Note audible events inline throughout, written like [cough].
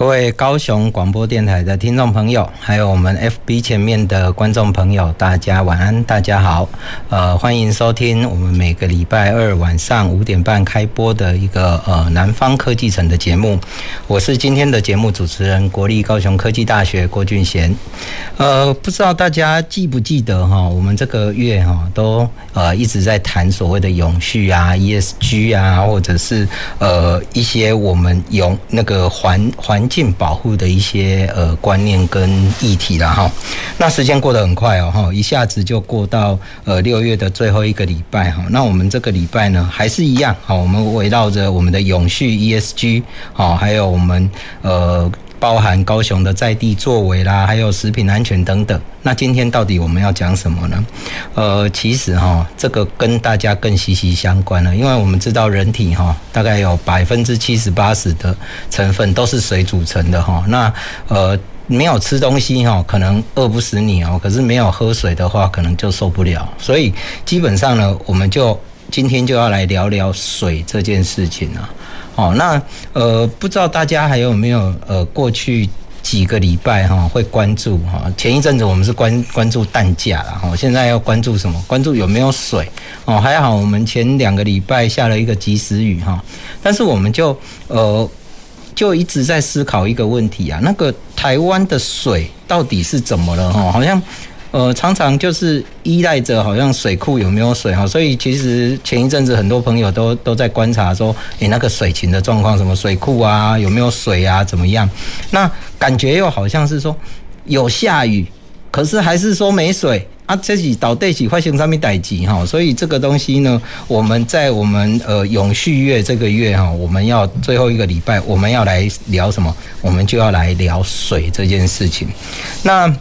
各位高雄广播电台的听众朋友，还有我们 FB 前面的观众朋友，大家晚安，大家好，呃，欢迎收听我们每个礼拜二晚上五点半开播的一个呃南方科技城的节目。我是今天的节目主持人，国立高雄科技大学郭俊贤。呃，不知道大家记不记得哈，我们这个月哈都呃一直在谈所谓的永续啊、ESG 啊，或者是呃一些我们永那个环环。环境保护的一些呃观念跟议题了哈，那时间过得很快哦哈，一下子就过到呃六月的最后一个礼拜哈，那我们这个礼拜呢还是一样哈，我们围绕着我们的永续 ESG 好，还有我们呃。包含高雄的在地作为啦，还有食品安全等等。那今天到底我们要讲什么呢？呃，其实哈，这个跟大家更息息相关了，因为我们知道人体哈，大概有百分之七十八十的成分都是水组成的哈。那呃，没有吃东西哈，可能饿不死你哦。可是没有喝水的话，可能就受不了。所以基本上呢，我们就今天就要来聊聊水这件事情啊。哦，那呃，不知道大家还有没有呃，过去几个礼拜哈会关注哈？前一阵子我们是关关注蛋价了哈，现在要关注什么？关注有没有水哦？还好我们前两个礼拜下了一个及时雨哈，但是我们就呃就一直在思考一个问题啊，那个台湾的水到底是怎么了哈？好像。呃，常常就是依赖着好像水库有没有水哈，所以其实前一阵子很多朋友都都在观察说，诶，那个水情的状况，什么水库啊，有没有水啊，怎么样？那感觉又好像是说有下雨，可是还是说没水啊，这是到底是发生上面代志哈？所以这个东西呢，我们在我们呃永续月这个月哈，我们要最后一个礼拜，我们要来聊什么？我们就要来聊水这件事情。那。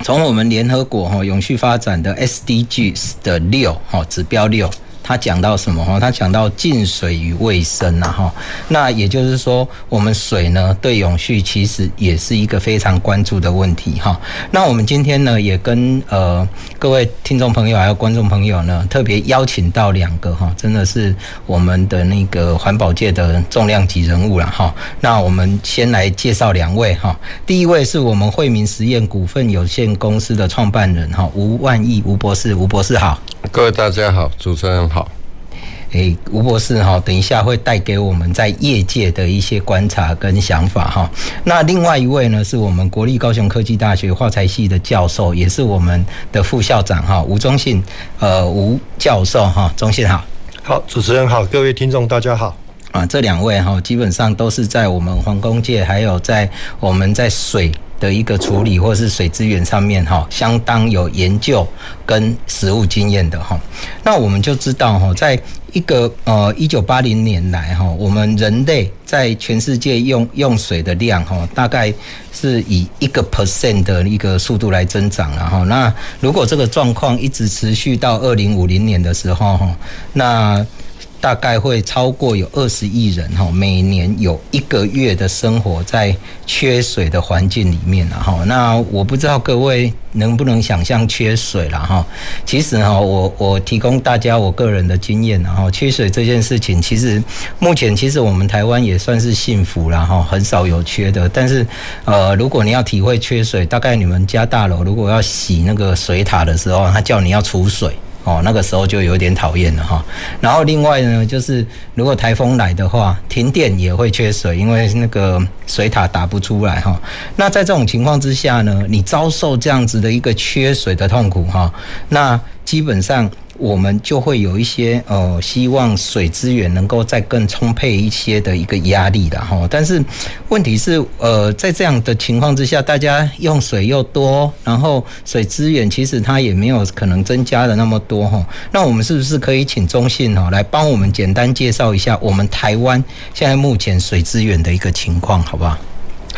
从我们联合国哈永续发展的 SDGs 的六哈指标六。他讲到什么哈？他讲到净水与卫生呐哈。那也就是说，我们水呢对永续其实也是一个非常关注的问题哈。那我们今天呢也跟呃各位听众朋友还有观众朋友呢特别邀请到两个哈，真的是我们的那个环保界的重量级人物了哈。那我们先来介绍两位哈。第一位是我们惠民实验股份有限公司的创办人哈吴万亿吴博士，吴博士好。各位大家好，主持人好。诶，吴博士哈，等一下会带给我们在业界的一些观察跟想法哈。那另外一位呢，是我们国立高雄科技大学化材系的教授，也是我们的副校长哈，吴忠信，呃，吴教授哈，忠信好。好，主持人好，各位听众大家好。啊，这两位哈，基本上都是在我们环工界，还有在我们在水的一个处理或是水资源上面哈，相当有研究跟实务经验的哈。那我们就知道哈，在一个呃一九八零年来哈，我们人类在全世界用用水的量哈，大概是以一个 percent 的一个速度来增长了哈。那如果这个状况一直持续到二零五零年的时候哈，那大概会超过有二十亿人哈，每年有一个月的生活在缺水的环境里面了哈。那我不知道各位能不能想象缺水了哈。其实哈，我我提供大家我个人的经验然后缺水这件事情，其实目前其实我们台湾也算是幸福了哈，很少有缺的。但是呃，如果你要体会缺水，大概你们家大楼如果要洗那个水塔的时候，他叫你要储水。哦，那个时候就有点讨厌了哈。然后另外呢，就是如果台风来的话，停电也会缺水，因为那个水塔打不出来哈。那在这种情况之下呢，你遭受这样子的一个缺水的痛苦哈，那基本上。我们就会有一些呃，希望水资源能够再更充沛一些的一个压力的哈。但是问题是，呃，在这样的情况之下，大家用水又多，然后水资源其实它也没有可能增加的那么多哈。那我们是不是可以请中信哈来帮我们简单介绍一下我们台湾现在目前水资源的一个情况，好不好？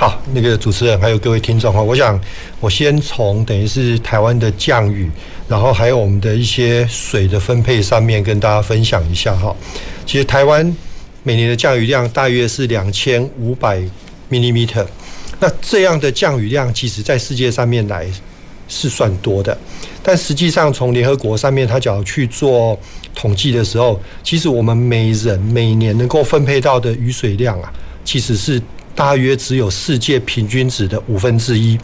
好，那个主持人还有各位听众哈，我想我先从等于是台湾的降雨，然后还有我们的一些水的分配上面跟大家分享一下哈。其实台湾每年的降雨量大约是两千五百 m i l i m e t e r 那这样的降雨量，其实在世界上面来是算多的，但实际上从联合国上面，他只要去做统计的时候，其实我们每人每年能够分配到的雨水量啊，其实是大约只有世界平均值的五分之一。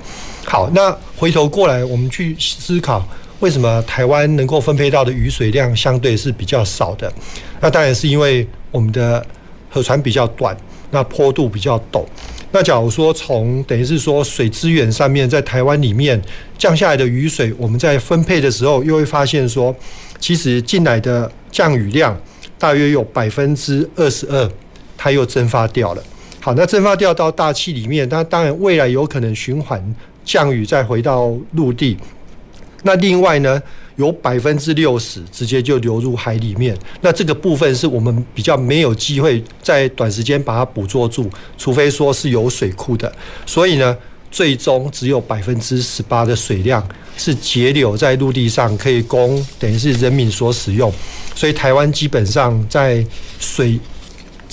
好，那回头过来，我们去思考，为什么台湾能够分配到的雨水量相对是比较少的？那当然是因为我们的河川比较短，那坡度比较陡。那假如说从等于是说水资源上面，在台湾里面降下来的雨水，我们在分配的时候，又会发现说，其实进来的降雨量大约有百分之二十二，它又蒸发掉了。好，那蒸发掉到大气里面，那当然未来有可能循环降雨再回到陆地。那另外呢，有百分之六十直接就流入海里面，那这个部分是我们比较没有机会在短时间把它捕捉住，除非说是有水库的。所以呢，最终只有百分之十八的水量是截留在陆地上，可以供等于是人民所使用。所以台湾基本上在水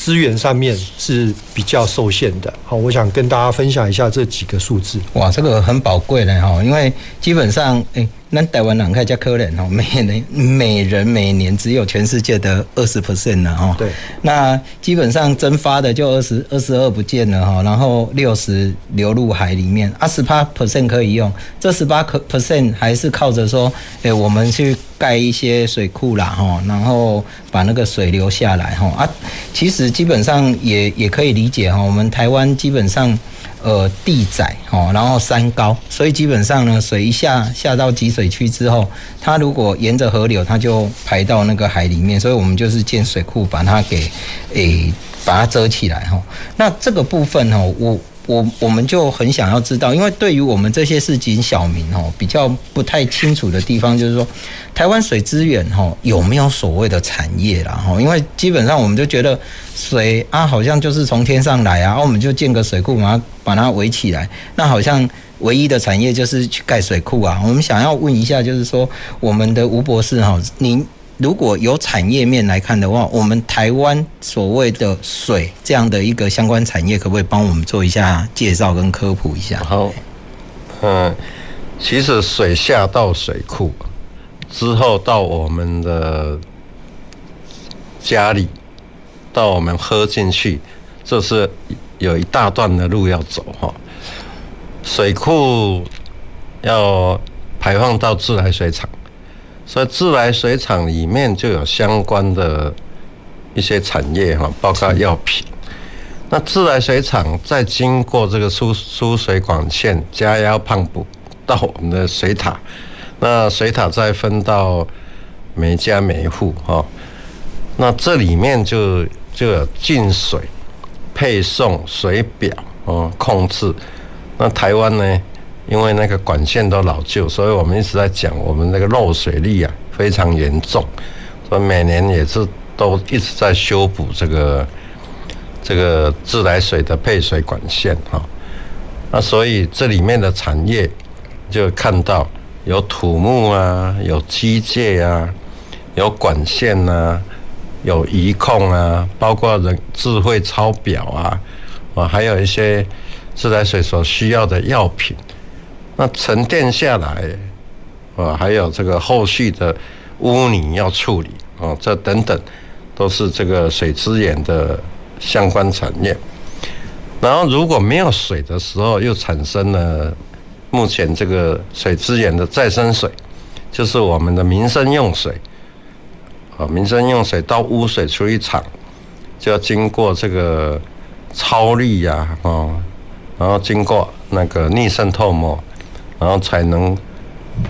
资源上面是比较受限的。好，我想跟大家分享一下这几个数字。哇，这个很宝贵的哈，因为基本上，诶、那台湾人看加可怜哦，每人每人每年只有全世界的二十 percent 呢哦。对。那基本上蒸发的就二十二十二不见了哈，然后六十流入海里面，二十八 percent 可以用，这十八 percent 还是靠着说，哎，我们去盖一些水库啦哈，然后把那个水流下来哈啊，其实基本上也也可以理解哈，我们台湾基本上。呃，地窄哦，然后山高，所以基本上呢，水一下下到集水区之后，它如果沿着河流，它就排到那个海里面，所以我们就是建水库把它给诶、把它遮起来哈。那这个部分哦，我。我我们就很想要知道，因为对于我们这些市井小民哦，比较不太清楚的地方，就是说，台湾水资源哈有没有所谓的产业啦哈？因为基本上我们就觉得水啊，好像就是从天上来啊，我们就建个水库，把它把它围起来，那好像唯一的产业就是去盖水库啊。我们想要问一下，就是说，我们的吴博士哈，您。如果有产业面来看的话，我们台湾所谓的水这样的一个相关产业，可不可以帮我们做一下介绍跟科普一下？好，嗯，其实水下到水库之后，到我们的家里，到我们喝进去，这是有一大段的路要走哈。水库要排放到自来水厂。所以自来水厂里面就有相关的一些产业哈，包括药品。那自来水厂再经过这个输输水管线加压泵浦到我们的水塔，那水塔再分到每家每户哈。那这里面就就有进水、配送、水表哦控制。那台湾呢？因为那个管线都老旧，所以我们一直在讲我们那个漏水率啊非常严重，所以每年也是都一直在修补这个这个自来水的配水管线哈。那所以这里面的产业就看到有土木啊，有机械啊，有管线啊，有仪控啊，包括人智慧抄表啊，啊，还有一些自来水所需要的药品。那沉淀下来，啊，还有这个后续的污泥要处理，啊，这等等都是这个水资源的相关产业。然后如果没有水的时候，又产生了目前这个水资源的再生水，就是我们的民生用水，啊，民生用水到污水处理厂就要经过这个超滤呀，啊，然后经过那个逆渗透膜。然后才能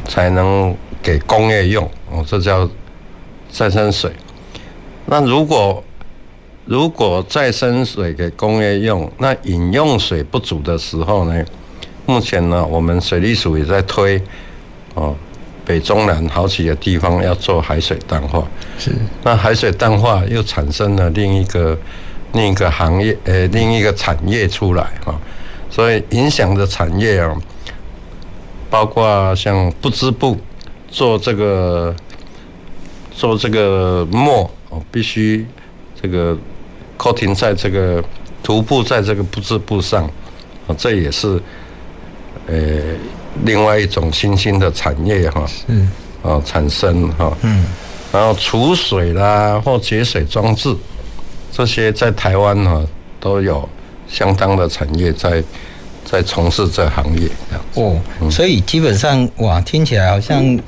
才能给工业用哦，这叫再生水。那如果如果再生水给工业用，那饮用水不足的时候呢？目前呢，我们水利署也在推哦，北中南好几个地方要做海水淡化。是。那海水淡化又产生了另一个另一个行业，呃，另一个产业出来哈。所以影响的产业啊，包括像不织布做这个做这个墨哦，必须这个 coating 在这个涂布在这个不织布上啊，这也是呃另外一种新兴的产业哈，是，啊产生哈，嗯，然后储水啦或节水装置这些在台湾呢都有。相当的产业在在从事这行业哦，所以基本上哇，听起来好像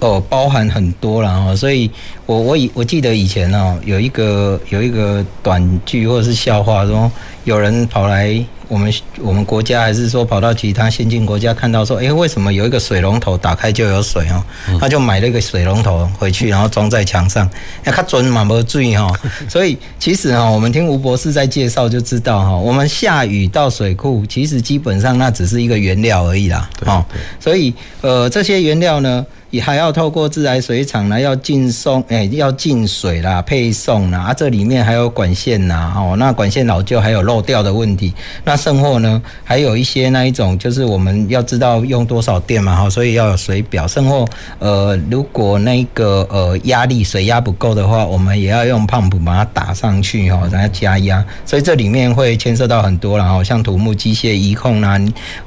哦包含很多了哦，所以我我以我记得以前哦有一个有一个短剧或者是笑话说有人跑来。我们我们国家还是说跑到其他先进国家看到说，哎，为什么有一个水龙头打开就有水哦？他就买了一个水龙头回去，然后装在墙上。哎，他准嘛没注意哈。[laughs] 所以其实哈，我们听吴博士在介绍就知道哈，我们下雨到水库，其实基本上那只是一个原料而已啦。哦，所以呃，这些原料呢。也还要透过自来水厂呢，要进送，哎，要进水啦，配送啦，啊，这里面还有管线呐，哦，那管线老旧，还有漏掉的问题。那剩货呢，还有一些那一种，就是我们要知道用多少电嘛，哈，所以要有水表。剩货，呃，如果那个呃压力水压不够的话，我们也要用 pump 把它打上去，哈，然后加压。所以这里面会牵涉到很多，然后像土木机械、移控啊、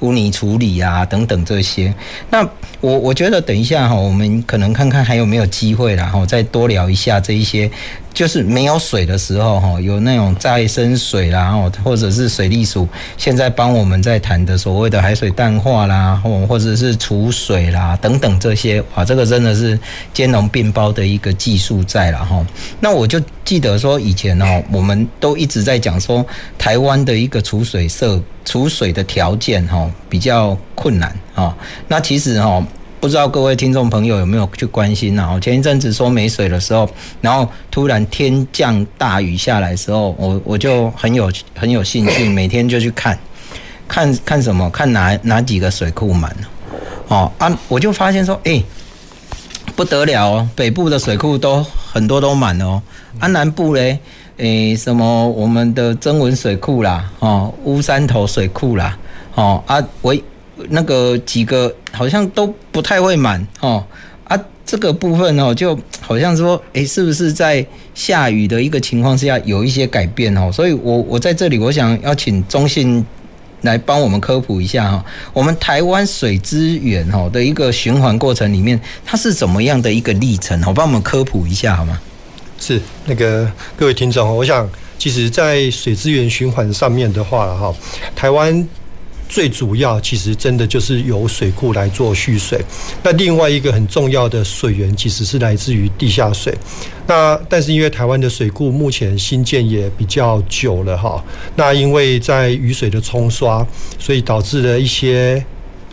污泥处理啊等等这些。那我我觉得等一下哈，我们可能看看还有没有机会，然后再多聊一下这一些，就是没有水的时候哈，有那种再生水啦，哦，或者是水利署现在帮我们在谈的所谓的海水淡化啦，或或者是储水啦等等这些，哇，这个真的是兼容并包的一个技术在了哈。那我就记得说以前哦，我们都一直在讲说台湾的一个储水设。储水的条件哈比较困难啊，那其实哈不知道各位听众朋友有没有去关心呢？前一阵子说没水的时候，然后突然天降大雨下来的时候，我我就很有很有兴趣，每天就去看，看看什么？看哪哪几个水库满了？哦啊，我就发现说，哎，不得了哦，北部的水库都很多都满了哦，啊南部嘞？诶、什么我们的曾文水库啦，哦，乌山头水库啦，哦啊，我那个几个好像都不太会满哦啊，这个部分哦，就好像说，诶、是不是在下雨的一个情况下有一些改变哦？所以我我在这里，我想要请中信来帮我们科普一下哈，我们台湾水资源哈的一个循环过程里面，它是怎么样的一个历程？好，帮我们科普一下好吗？是那个各位听众，我想其实，在水资源循环上面的话，哈，台湾最主要其实真的就是由水库来做蓄水。那另外一个很重要的水源，其实是来自于地下水。那但是因为台湾的水库目前新建也比较久了，哈，那因为在雨水的冲刷，所以导致了一些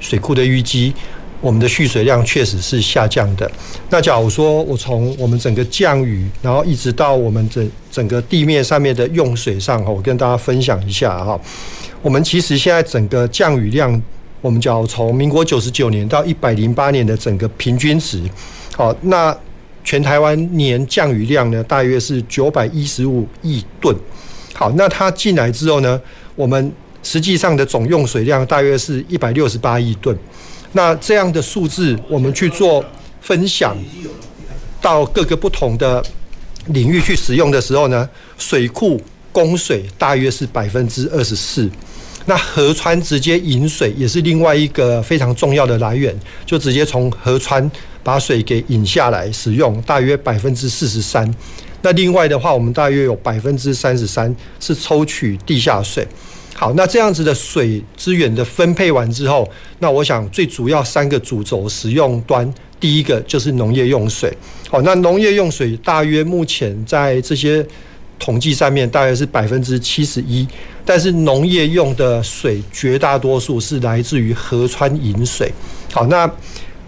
水库的淤积。我们的蓄水量确实是下降的。那假如说我从我们整个降雨，然后一直到我们整整个地面上面的用水上，我跟大家分享一下哈。我们其实现在整个降雨量，我们叫从民国九十九年到一百零八年的整个平均值，好，那全台湾年降雨量呢，大约是九百一十五亿吨。好，那它进来之后呢，我们实际上的总用水量大约是一百六十八亿吨。那这样的数字，我们去做分享到各个不同的领域去使用的时候呢，水库供水大约是百分之二十四。那河川直接引水也是另外一个非常重要的来源，就直接从河川把水给引下来使用，大约百分之四十三。那另外的话，我们大约有百分之三十三是抽取地下水。好，那这样子的水资源的分配完之后，那我想最主要三个主轴使用端，第一个就是农业用水。好，那农业用水大约目前在这些统计上面大约是百分之七十一，但是农业用的水绝大多数是来自于河川引水。好，那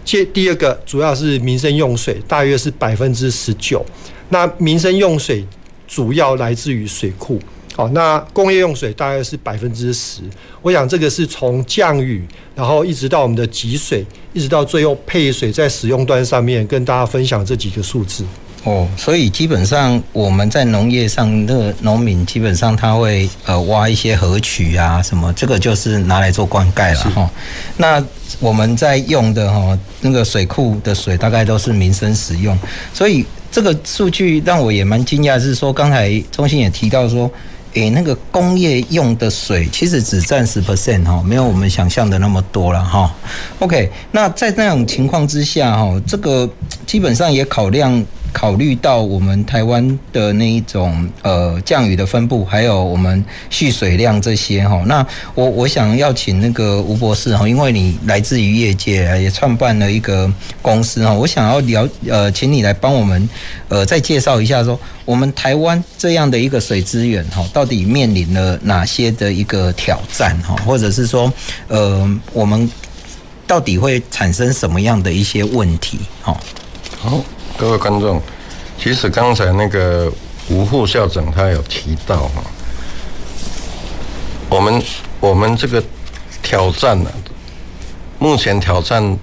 接第二个主要是民生用水，大约是百分之十九。那民生用水主要来自于水库。好，那工业用水大概是百分之十。我想这个是从降雨，然后一直到我们的集水，一直到最后配水，在使用端上面跟大家分享这几个数字。哦，所以基本上我们在农业上，那个农民基本上他会呃挖一些河渠啊什么，这个就是拿来做灌溉了哈。那我们在用的哈那个水库的水，大概都是民生使用，所以这个数据让我也蛮惊讶，是说刚才中心也提到说。诶、欸，那个工业用的水其实只占十 percent 哈，没有我们想象的那么多了哈。OK，那在那种情况之下哈，这个基本上也考量。考虑到我们台湾的那一种呃降雨的分布，还有我们蓄水量这些哈，那我我想要请那个吴博士哈，因为你来自于业界，也创办了一个公司哈，我想要了呃，请你来帮我们呃再介绍一下说，我们台湾这样的一个水资源哈，到底面临了哪些的一个挑战哈，或者是说呃我们到底会产生什么样的一些问题哈？好。各位观众，其实刚才那个吴副校长他有提到哈，我们我们这个挑战呢，目前挑战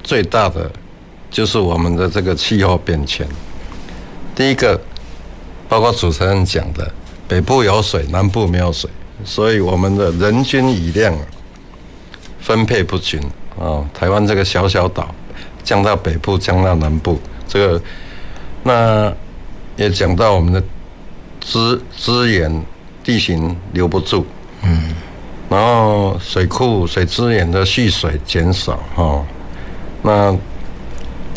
最大的就是我们的这个气候变迁。第一个，包括主持人讲的，北部有水，南部没有水，所以我们的人均雨量分配不均啊。台湾这个小小岛，降到北部，降到南部。这个，那也讲到我们的资资源地形留不住，嗯，然后水库水资源的蓄水减少哈，那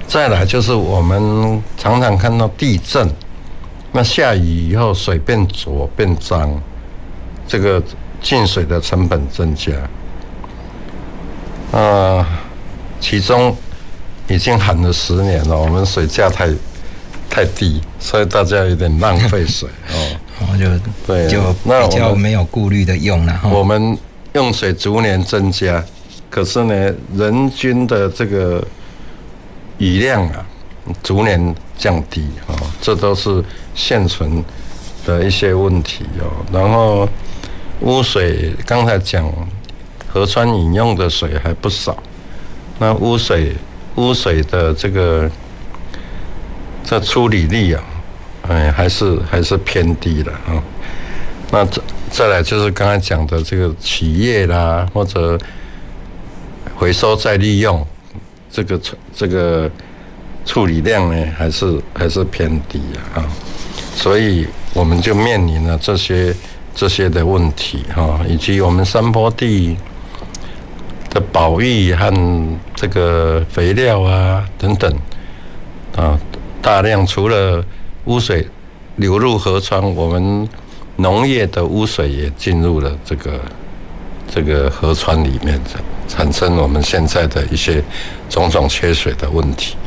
再来就是我们常常看到地震，那下雨以后水变浊变脏，这个进水的成本增加，啊，其中。已经喊了十年了，我们水价太太低，所以大家有点浪费水 [laughs] 哦。我就对，就比较没有顾虑的用了。我们用水逐年增加，可是呢，人均的这个雨量啊，逐年降低哦，这都是现存的一些问题哦。然后污水，刚才讲河川饮用的水还不少，那污水。污水的这个这处理率啊，哎，还是还是偏低的啊。那再再来就是刚才讲的这个企业啦，或者回收再利用，这个这个处理量呢，还是还是偏低啊。所以我们就面临了这些这些的问题哈，以及我们山坡地。的保育和这个肥料啊等等啊，大量除了污水流入河川，我们农业的污水也进入了这个这个河川里面，产生我们现在的一些种种缺水的问题。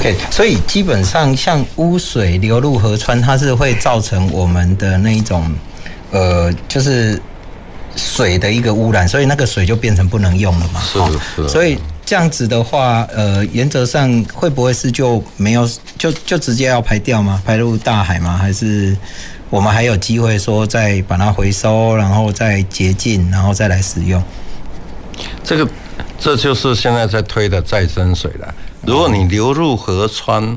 OK，所以基本上像污水流入河川，它是会造成我们的那一种呃，就是。水的一个污染，所以那个水就变成不能用了嘛。是是。所以这样子的话，呃，原则上会不会是就没有就就直接要排掉吗？排入大海吗？还是我们还有机会说再把它回收，然后再洁净，然后再来使用？这个这就是现在在推的再生水了。如果你流入河川，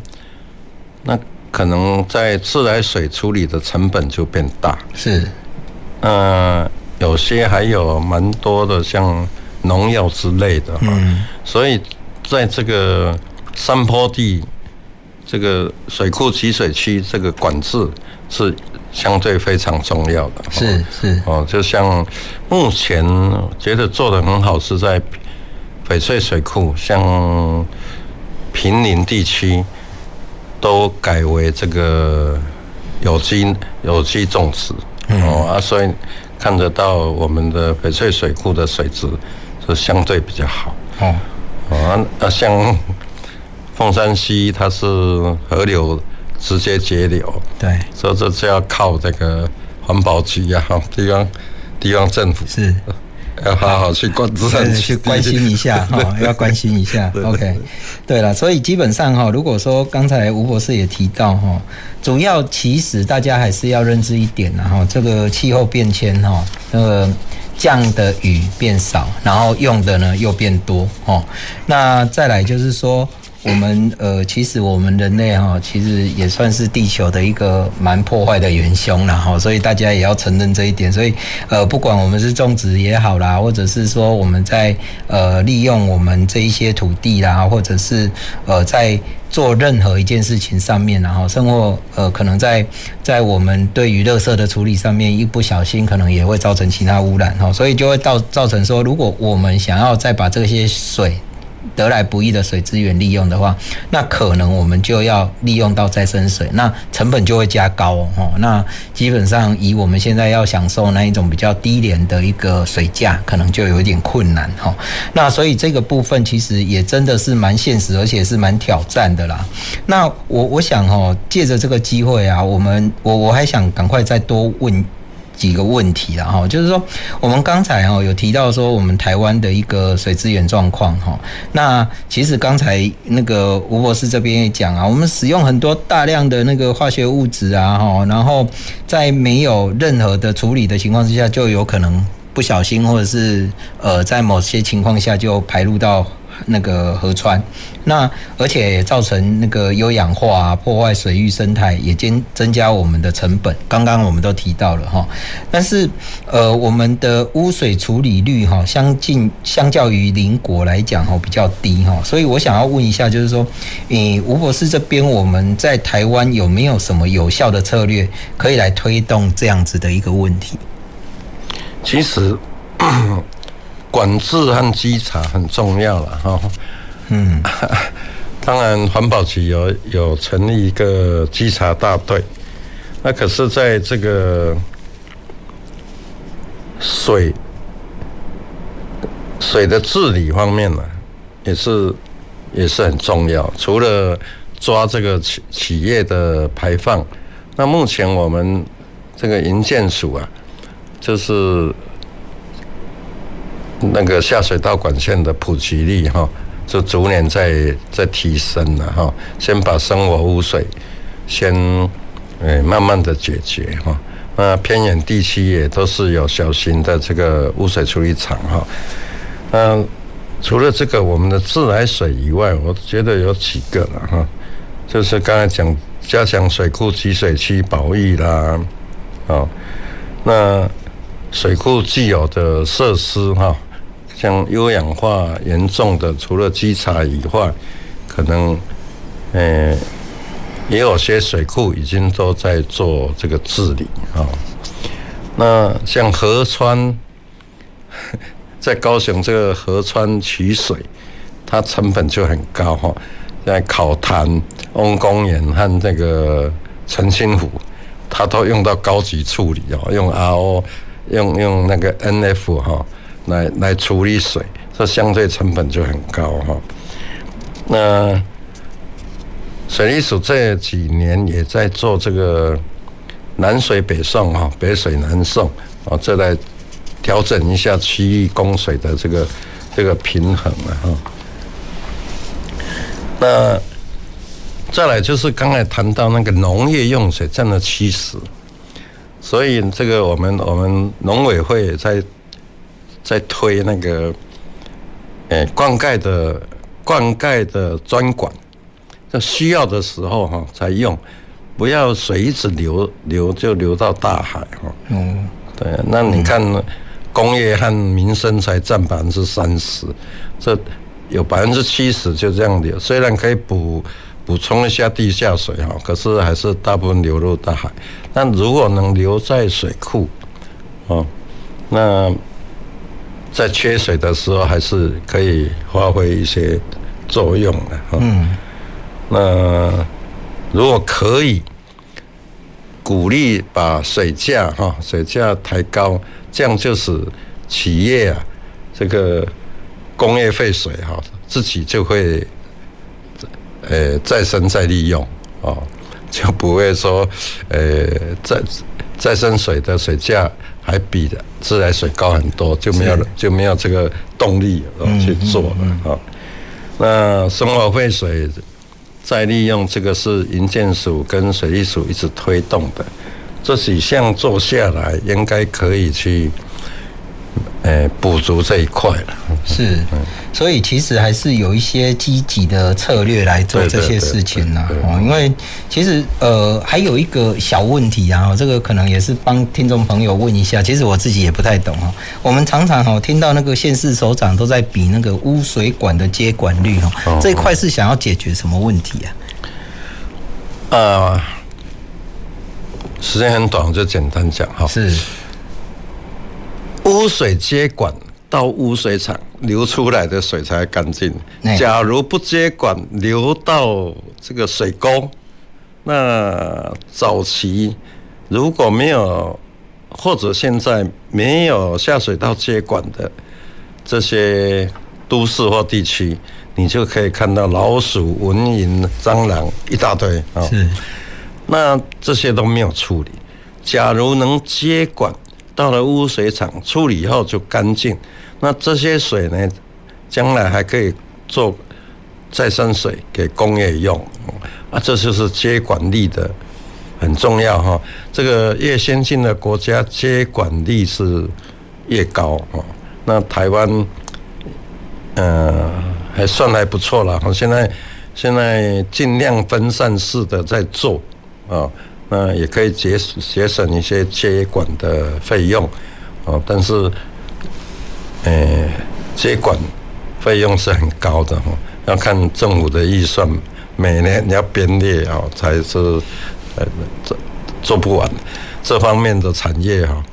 那可能在自来水处理的成本就变大。是，嗯、呃。有些还有蛮多的，像农药之类的，嗯，所以在这个山坡地、这个水库集水区，这个管制是相对非常重要的。是是哦，就像目前觉得做的很好，是在翡翠水库，像平林地区都改为这个有机有机种植，哦啊，所以。看得到我们的翡翠水库的水质是相对比较好。哦，啊啊，像凤山溪它是河流直接截流，对，所以这就要靠这个环保局呀，地方地方政府。是。要好好去关 [laughs] 注，[laughs] 去关心一下哈，要关心一下。OK，对了，所以基本上哈，如果说刚才吴博士也提到哈，主要其实大家还是要认知一点然后这个气候变迁哈，那个降的雨变少，然后用的呢又变多哦。那再来就是说，我们呃，其实我们人类哈，其实也算是地球的一个蛮破坏的元凶了哈，所以大家也要承认这一点。所以呃，不管我们是种植也好啦，或者是说我们在呃利用我们这一些土地啦，或者是呃在做任何一件事情上面，然后生活呃可能在在我们对于垃圾的处理上面，一不小心可能也会造成其他污染哈，所以就会造造成说，如果我们想要再把这些水得来不易的水资源利用的话，那可能我们就要利用到再生水，那成本就会加高哦。那基本上以我们现在要享受那一种比较低廉的一个水价，可能就有一点困难哈。那所以这个部分其实也真的是蛮现实，而且是蛮挑战的啦。那我我想哦，借着这个机会啊，我们我我还想赶快再多问。几个问题了哈，就是说我们刚才哈有提到说我们台湾的一个水资源状况哈，那其实刚才那个吴博士这边也讲啊，我们使用很多大量的那个化学物质啊哈，然后在没有任何的处理的情况之下，就有可能不小心或者是呃在某些情况下就排入到。那个河川，那而且造成那个优氧化，破坏水域生态，也增增加我们的成本。刚刚我们都提到了哈，但是呃，我们的污水处理率哈，相近相较于邻国来讲哈比较低哈，所以我想要问一下，就是说，你吴博士这边我们在台湾有没有什么有效的策略可以来推动这样子的一个问题？其实。管制和稽查很重要了哈，嗯，[laughs] 当然环保局有有成立一个稽查大队，那可是在这个水水的治理方面呢，也是也是很重要。除了抓这个企企业的排放，那目前我们这个营建署啊，就是。那个下水道管线的普及率哈，就逐年在在提升了哈。先把生活污水先诶慢慢的解决哈。那偏远地区也都是有小型的这个污水处理厂哈。嗯，除了这个我们的自来水以外，我觉得有几个了哈，就是刚才讲加强水库集水区保育啦，哦，那水库既有的设施哈。像优氧化严重的，除了稽查以外，可能，呃，也有些水库已经都在做这个治理啊。那像河川，[laughs] 在高雄这个河川取水，它成本就很高哈。在考潭、翁公园和那个澄清湖，它都用到高级处理哦，用 RO，用用那个 NF 哈。来来处理水，这相对成本就很高哈。那水利署这几年也在做这个南水北送哈，北水南送啊，这来调整一下区域供水的这个这个平衡了哈。那再来就是刚才谈到那个农业用水占了七十，所以这个我们我们农委会也在。在推那个，诶，灌溉的灌溉的专管，在需要的时候哈才用，不要水一直流流就流到大海哈。嗯，对，那你看，工业和民生才占百分之三十，这有百分之七十就这样流，虽然可以补补充一下地下水哈，可是还是大部分流入大海。那如果能留在水库，哦，那。在缺水的时候，还是可以发挥一些作用的哈。嗯。那如果可以鼓励把水价哈水价抬高，这样就是企业啊这个工业废水哈自己就会呃再生再利用啊，就不会说呃再再生水的水价。还比的自来水高很多，就没有了，就没有这个动力去做了啊。那生活废水再利用，这个是营建署跟水利署一直推动的，这几项做下来，应该可以去，诶补足这一块了。是，所以其实还是有一些积极的策略来做这些事情呢。哦，因为其实呃还有一个小问题啊，这个可能也是帮听众朋友问一下。其实我自己也不太懂哈。我们常常哈听到那个县市首长都在比那个污水管的接管率哦，这一块是想要解决什么问题啊？呃，时间很短，我就简单讲哈。是。污水接管到污水厂流出来的水才干净。假如不接管流到这个水沟，那早期如果没有，或者现在没有下水道接管的这些都市或地区，你就可以看到老鼠、蚊蝇、蟑螂一大堆啊。是。那这些都没有处理。假如能接管。到了污水厂处理以后就干净，那这些水呢，将来还可以做再生水给工业用，啊，这就是接管力的很重要哈。这个越先进的国家接管力是越高啊。那台湾，呃，还算还不错了。现在现在尽量分散式的在做啊。那也可以节节省一些接管的费用，哦，但是，呃，接管费用是很高的哈，要看政府的预算，每年你要编列啊，才是呃做做不完，这方面的产业哈，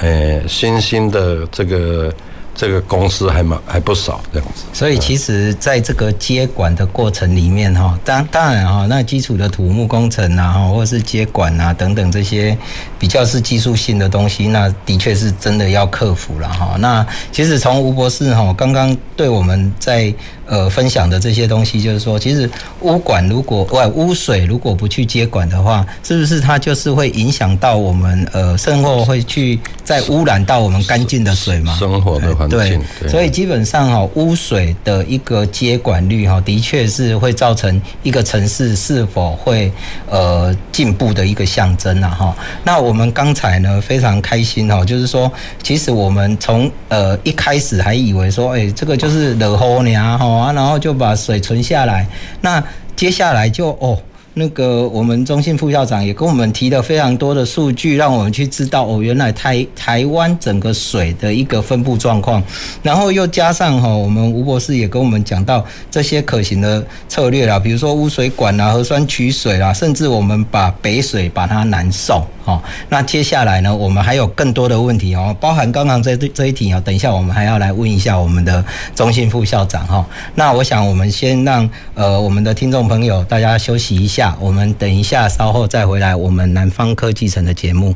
呃，新兴的这个。这个公司还蛮还不少这样子，所以其实在这个接管的过程里面哈，当当然哈，那基础的土木工程啊，或者是接管啊等等这些比较是技术性的东西，那的确是真的要克服了哈。那其实从吴博士哈刚刚对我们在。呃，分享的这些东西，就是说，其实污管如果外污水如果不去接管的话，是不是它就是会影响到我们呃生活，会去再污染到我们干净的水吗？生活的环境。对，所以基本上哈，污水的一个接管率哈，的确是会造成一个城市是否会呃进步的一个象征呐哈。那我们刚才呢非常开心哈，就是说，其实我们从呃一开始还以为说，哎，这个就是惹祸呢哈。啊，然后就把水存下来。那接下来就哦。那个我们中信副校长也跟我们提了非常多的数据，让我们去知道哦，原来台台湾整个水的一个分布状况，然后又加上哈，我们吴博士也跟我们讲到这些可行的策略啦，比如说污水管啊、核酸取水啦，甚至我们把北水把它南送哈。那接下来呢，我们还有更多的问题哦，包含刚刚这这一题啊，等一下我们还要来问一下我们的中信副校长哈。那我想我们先让呃我们的听众朋友大家休息一下。我们等一下，稍后再回来。我们南方科技城的节目，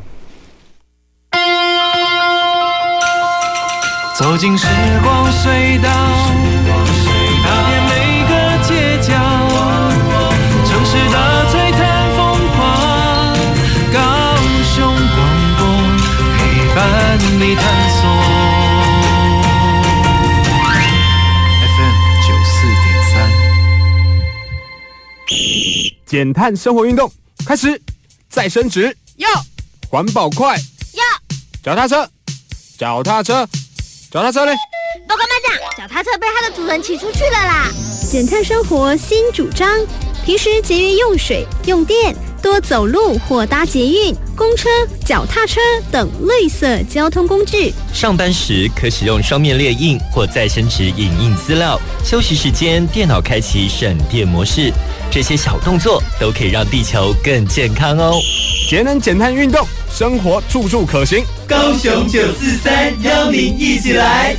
走进时光隧道，踏遍每个街角，城市的璀璨风光，高雄广播陪伴你减碳生活运动开始，再升职。要环保快。要脚踏车，脚踏车，脚踏车嘞！报告班长，脚踏车被它的主人骑出去了啦！减碳生活新主张，平时节约用水用电，多走路或搭捷运、公车、脚踏车等绿色交通工具。上班时可使用双面列印或再生纸影印资料，休息时间电脑开启省电模式。这些小动作都可以让地球更健康哦！节能减碳运动，生活处处可行。高雄九四三邀您一起来。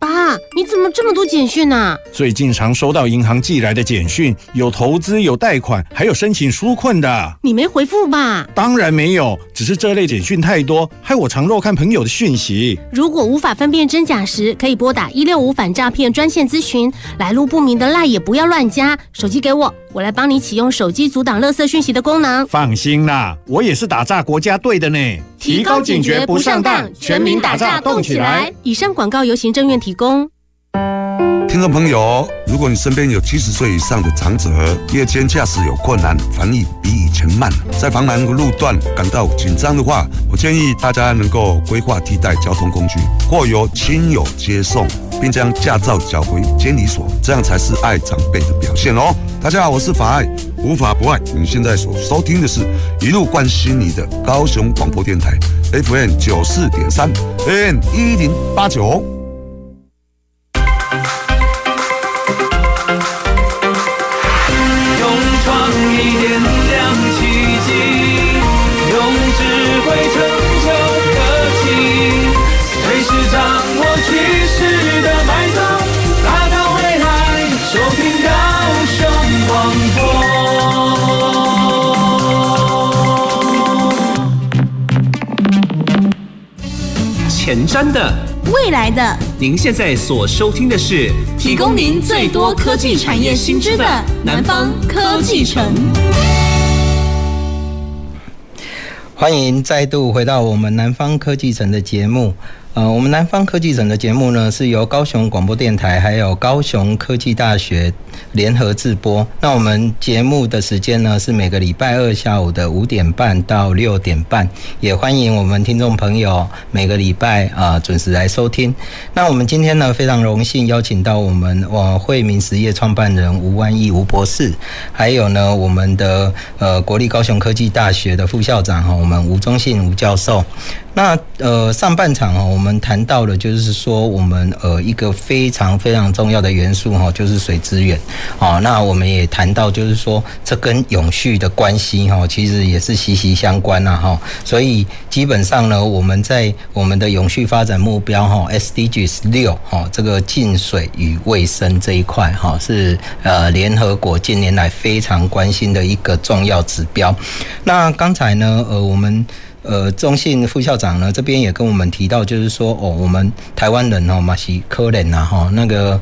爸，你怎么这么多简讯啊？最近常收到银行寄来的简讯，有投资，有贷款，还有申请纾困的。你没回复吧？当然没有，只是这类简讯太多，害我常漏看朋友的讯息。如果无法分辨真假时，可以拨打一六五反诈骗专线咨询。来路不明的赖也不要乱加。手机给我，我来帮你启用手机阻挡垃圾讯息的功能。放心啦，我也是打诈国家队的呢。提高警觉，不上当，全民打架动起来。以上广告由行政院提供。听众朋友，如果你身边有七十岁以上的长者，夜间驾驶有困难，反应比以前慢，在繁忙的路段感到紧张的话，我建议大家能够规划替代交通工具，或由亲友接送，并将驾照缴回监理所，这样才是爱长辈的表现哦。大家好，我是法爱，无法不爱。你现在所收听的是一路关心你的高雄广播电台，FM 九四点三，AM 一零八九。前瞻的，未来的，您现在所收听的是提供您最多科技产业新知的南方科技城。欢迎再度回到我们南方科技城的节目。呃，我们南方科技城的节目呢，是由高雄广播电台还有高雄科技大学联合制播。那我们节目的时间呢，是每个礼拜二下午的五点半到六点半，也欢迎我们听众朋友每个礼拜啊、准时来收听。那我们今天呢，非常荣幸邀请到我们呃惠民实业创办人吴万亿吴博士，还有呢我们的呃国立高雄科技大学的副校长哈，我们吴忠信吴教授。那呃上半场哈，我们谈到了就是说我们呃一个非常非常重要的元素哈，就是水资源。好，那我们也谈到就是说这跟永续的关系哈，其实也是息息相关呐哈。所以基本上呢，我们在我们的永续发展目标哈，SDGs 六哈，这个净水与卫生这一块哈，是呃联合国近年来非常关心的一个重要指标。那刚才呢，呃我们。呃，中信副校长呢，这边也跟我们提到，就是说，哦，我们台湾人哦，马西科人呐，哈，那个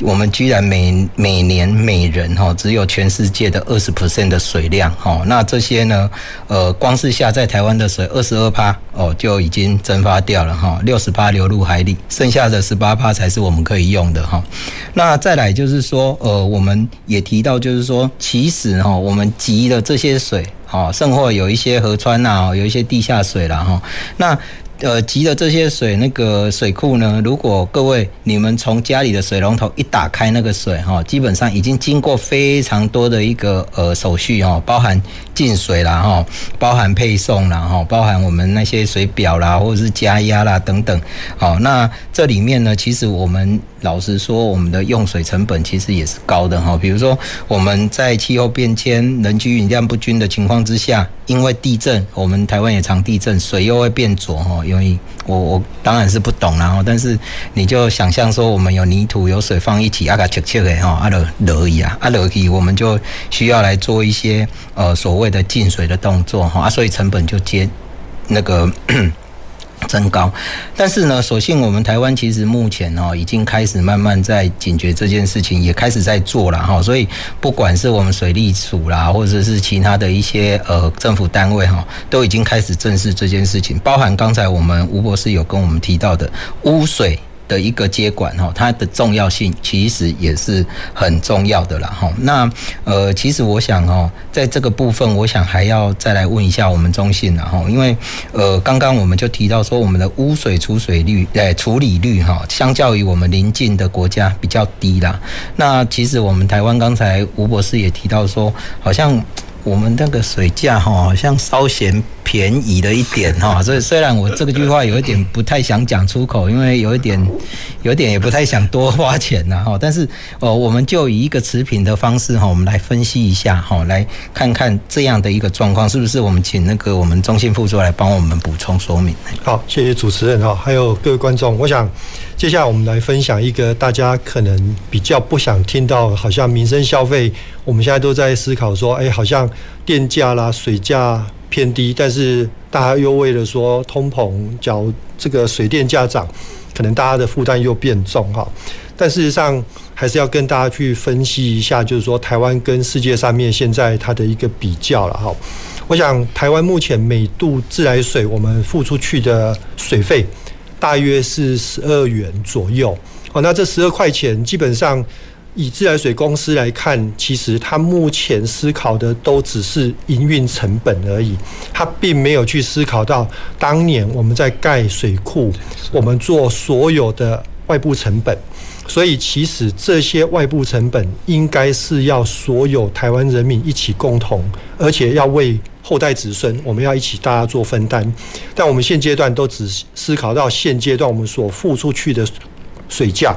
我们居然每每年每人哈，只有全世界的二十 percent 的水量，哈，那这些呢，呃，光是下在台湾的水二十二趴哦，就已经蒸发掉了哈，六十趴流入海里，剩下的十八趴才是我们可以用的哈。那再来就是说，呃，我们也提到，就是说，其实哈，我们集的这些水。哦，甚或有一些河川呐，有一些地下水了哈。那呃，集的这些水，那个水库呢，如果各位你们从家里的水龙头一打开，那个水哈，基本上已经经过非常多的一个呃手续哈，包含进水啦哈，包含配送啦哈，包含我们那些水表啦，或者是加压啦等等。好，那这里面呢，其实我们。老实说，我们的用水成本其实也是高的哈。比如说，我们在气候变迁、人居雨量不均的情况之下，因为地震，我们台湾也常地震，水又会变浊哈。因为我我当然是不懂啦哈，但是你就想象说，我们有泥土、有水放一起，啊个切切的哈，啊了而已啊，啊了而已，我们就需要来做一些呃所谓的净水的动作哈，啊，所以成本就接那个。增高，但是呢，所幸我们台湾其实目前哦，已经开始慢慢在解决这件事情，也开始在做了哈。所以不管是我们水利署啦，或者是其他的一些呃政府单位哈，都已经开始正视这件事情。包含刚才我们吴博士有跟我们提到的污水。的一个接管哈，它的重要性其实也是很重要的啦哈。那呃，其实我想哦，在这个部分，我想还要再来问一下我们中信了哈，因为呃，刚刚我们就提到说，我们的污水储水率诶处理率哈，相较于我们邻近的国家比较低啦。那其实我们台湾刚才吴博士也提到说，好像我们那个水价哈，好像稍嫌。便宜了一点哈，[laughs] 所以虽然我这个句话有一点不太想讲出口，因为有一点，有点也不太想多花钱呐哈，但是呃，我们就以一个持平的方式哈，我们来分析一下哈，来看看这样的一个状况是不是我们请那个我们中信副座来帮我们补充说明。好，谢谢主持人哈，还有各位观众，我想接下来我们来分享一个大家可能比较不想听到，好像民生消费，我们现在都在思考说，哎，好像电价啦、水价。偏低，但是大家又为了说通膨，缴这个水电价涨，可能大家的负担又变重哈。但事实上，还是要跟大家去分析一下，就是说台湾跟世界上面现在它的一个比较了哈。我想台湾目前每度自来水我们付出去的水费大约是十二元左右。哦，那这十二块钱基本上以自来水公司来看，其实它目前思考的都只是营运成本而已，它并没有去思考到当年我们在盖水库，我们做所有的外部成本。所以，其实这些外部成本应该是要所有台湾人民一起共同，而且要为后代子孙，我们要一起大家做分担。但我们现阶段都只思考到现阶段我们所付出去的水价。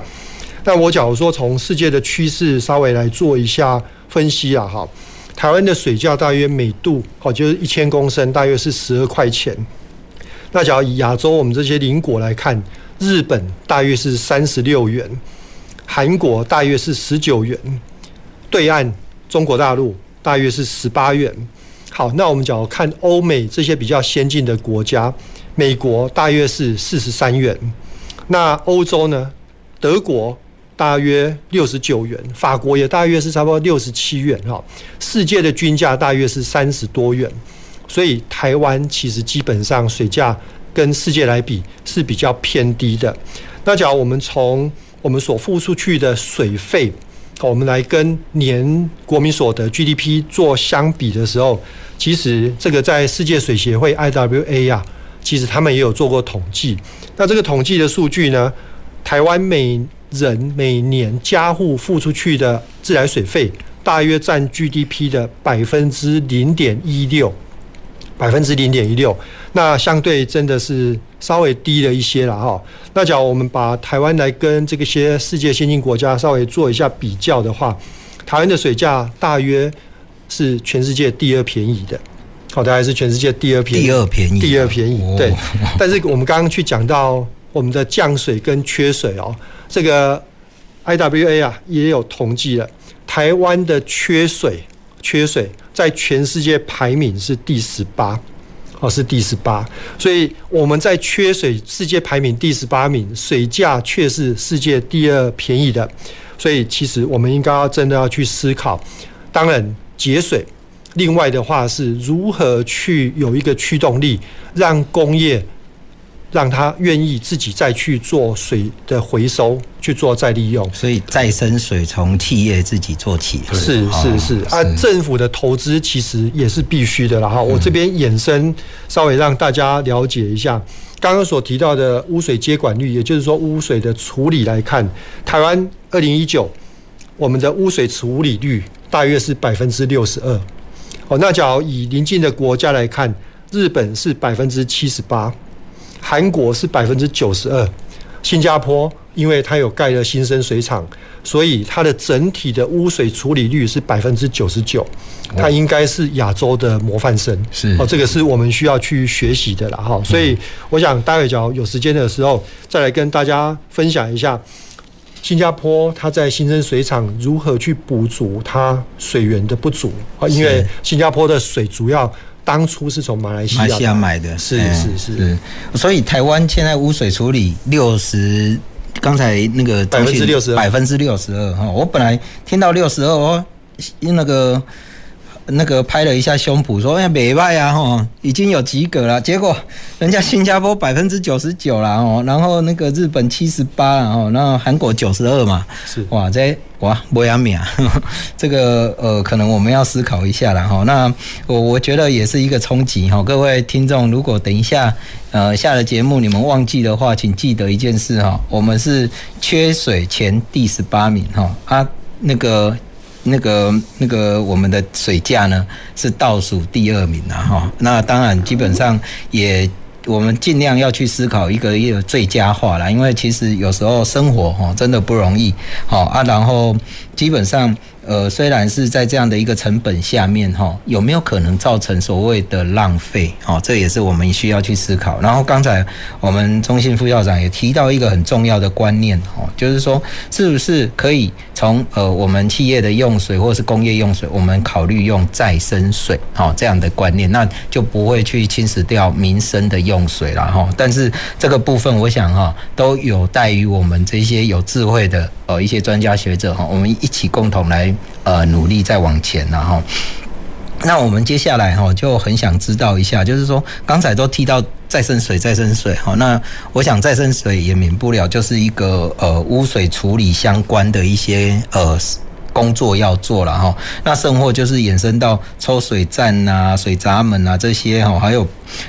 那我假如说从世界的趋势稍微来做一下分析啊，哈，台湾的水价大约每度，好，就是一千公升大约是十二块钱。那假如以亚洲我们这些邻国来看，日本大约是三十六元。韩国大约是十九元，对岸中国大陆大约是十八元。好，那我们讲看欧美这些比较先进的国家，美国大约是四十三元，那欧洲呢？德国大约六十九元，法国也大约是差不多六十七元哈。世界的均价大约是三十多元，所以台湾其实基本上水价跟世界来比是比较偏低的。那假如我们从我们所付出去的水费，我们来跟年国民所得 GDP 做相比的时候，其实这个在世界水协会 IWA 呀，其实他们也有做过统计。那这个统计的数据呢，台湾每人每年家户付出去的自来水费，大约占 GDP 的百分之零点一六。百分之零点一六，那相对真的是稍微低了一些了哈。那假如我们把台湾来跟这个些世界先进国家稍微做一下比较的话，台湾的水价大约是全世界第二便宜的，好，的，还是全世界第二便宜，第二便宜，第二便宜。对，但是我们刚刚去讲到我们的降水跟缺水哦，这个 IWA 啊也有统计了，台湾的缺水，缺水。在全世界排名是第十八，哦，是第十八，所以我们在缺水世界排名第十八名，水价却是世界第二便宜的，所以其实我们应该要真的要去思考，当然节水，另外的话是如何去有一个驱动力，让工业。让他愿意自己再去做水的回收，去做再利用。所以再生水从企业自己做起。是是是啊，政府的投资其实也是必须的了哈。我这边衍生稍微让大家了解一下，刚刚所提到的污水接管率，也就是说污水的处理来看，台湾二零一九我们的污水处理率大约是百分之六十二。哦，那假如以邻近的国家来看，日本是百分之七十八。韩国是百分之九十二，新加坡因为它有盖了新生水厂，所以它的整体的污水处理率是百分之九十九，它应该是亚洲的模范生。是哦，这个是我们需要去学习的了哈。所以我想待会儿有时间的时候，再来跟大家分享一下新加坡它在新生水厂如何去补足它水源的不足啊，因为新加坡的水主要。当初是从马来西亚买的，是是是，是，所以台湾现在污水处理六十，刚才那个百分之六十，百分之六十二哈，我本来听到六十二哦，那个。那个拍了一下胸脯说：“哎，美败啊，吼，已经有及格了。结果人家新加坡百分之九十九了哦，然后那个日本七十八，然后然后韩国九十二嘛，是哇，这哇不要命啊！[laughs] 这个呃，可能我们要思考一下了哈。那我我觉得也是一个冲击哈。各位听众，如果等一下呃下了节目你们忘记的话，请记得一件事哈，我们是缺水前第十八名哈啊那个。”那个那个我们的水价呢是倒数第二名啊哈，那当然基本上也我们尽量要去思考一个一个最佳化了，因为其实有时候生活哈真的不容易好啊，然后基本上。呃，虽然是在这样的一个成本下面，哈，有没有可能造成所谓的浪费？哦，这也是我们需要去思考。然后刚才我们中信副校长也提到一个很重要的观念，哦，就是说，是不是可以从呃我们企业的用水或是工业用水，我们考虑用再生水，哦，这样的观念，那就不会去侵蚀掉民生的用水了，哈。但是这个部分，我想哈，都有待于我们这些有智慧的呃一些专家学者哈，我们一起共同来。呃，努力再往前，然后，那我们接下来哈就很想知道一下，就是说刚才都提到再生水，再生水。好，那我想再生水也免不了就是一个呃污水处理相关的一些呃。工作要做了哈，那甚或就是衍生到抽水站呐、水闸门啊这些哈，还有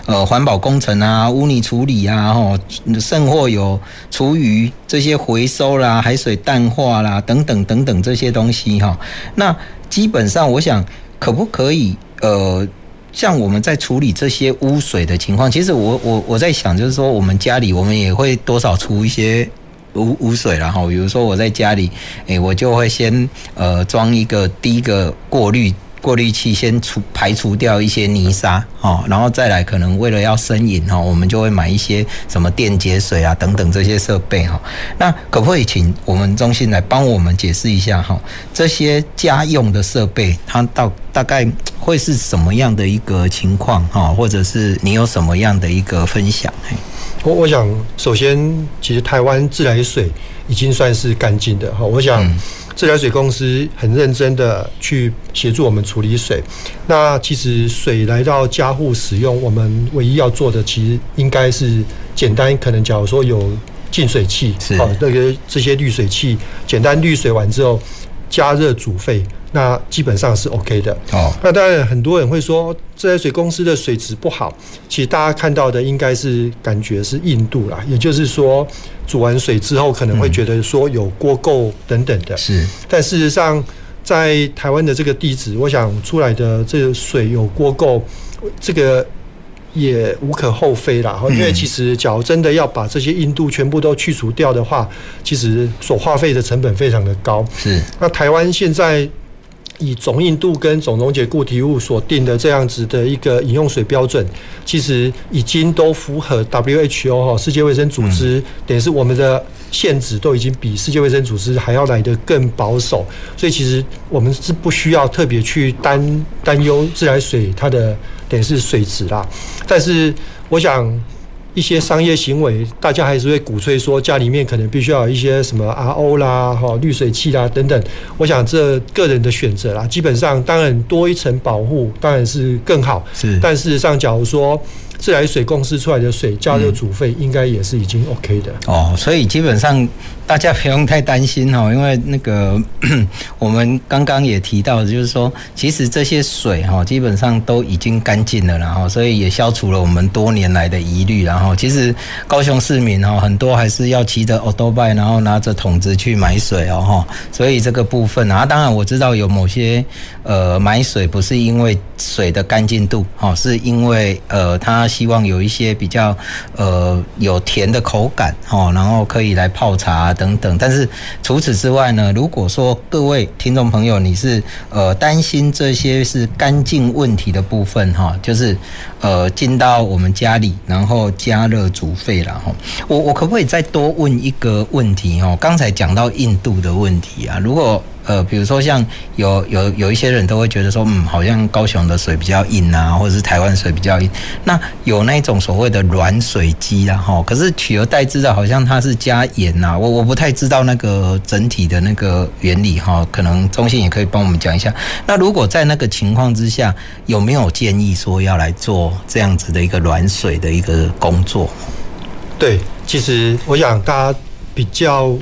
呃环保工程啊、污泥处理啊哈，甚或有厨余这些回收啦、海水淡化啦等等等等这些东西哈。那基本上我想，可不可以呃，像我们在处理这些污水的情况，其实我我我在想，就是说我们家里我们也会多少出一些。污污水，然后比如说我在家里，诶，我就会先呃装一个第一个过滤过滤器，先除排除掉一些泥沙，哦，然后再来可能为了要生饮哈，我们就会买一些什么电解水啊等等这些设备哈。那可不可以请我们中心来帮我们解释一下哈？这些家用的设备，它到大概会是什么样的一个情况哈？或者是你有什么样的一个分享？我我想，首先，其实台湾自来水已经算是干净的哈。我想，自来水公司很认真的去协助我们处理水。那其实水来到家户使用，我们唯一要做的，其实应该是简单，可能假如说有净水器，好，那个这些滤水器，简单滤水完之后，加热煮沸。那基本上是 OK 的哦。那当然，很多人会说自来水公司的水质不好。其实大家看到的应该是感觉是硬度啦，也就是说煮完水之后可能会觉得说有锅垢等等的。是。但事实上，在台湾的这个地址，我想出来的这个水有锅垢，这个也无可厚非啦。因为其实，假如真的要把这些硬度全部都去除掉的话，其实所花费的成本非常的高。是。那台湾现在。以总硬度跟总溶解固体物所定的这样子的一个饮用水标准，其实已经都符合 WHO 哈世界卫生组织，等于是我们的限制都已经比世界卫生组织还要来得更保守，所以其实我们是不需要特别去担担忧自来水它的等于是水质啦，但是我想。一些商业行为，大家还是会鼓吹说家里面可能必须要有一些什么 RO 啦、哈滤水器啦等等。我想这个人的选择啦，基本上当然多一层保护当然是更好。是，但事实上，假如说。自来水公司出来的水加热煮沸，应该也是已经 OK 的哦。所以基本上大家不用太担心哦，因为那个 [coughs] 我们刚刚也提到，就是说其实这些水哈基本上都已经干净了，然后所以也消除了我们多年来的疑虑。然后其实高雄市民哈很多还是要骑着欧多拜，然后拿着桶子去买水哦哈。所以这个部分啊，当然我知道有某些呃买水不是因为水的干净度哈，是因为呃他。希望有一些比较呃有甜的口感哦，然后可以来泡茶等等。但是除此之外呢，如果说各位听众朋友你是呃担心这些是干净问题的部分哈，就是呃进到我们家里然后加热煮沸了哈，我我可不可以再多问一个问题哦？刚才讲到印度的问题啊，如果呃，比如说像有有有一些人都会觉得说，嗯，好像高雄的水比较硬啊，或者是台湾水比较硬。那有那种所谓的软水机啦，哈，可是取而代之的，好像它是加盐呐。我我不太知道那个整体的那个原理哈，可能中心也可以帮我们讲一下。那如果在那个情况之下，有没有建议说要来做这样子的一个软水的一个工作？对，其实我想大家比较。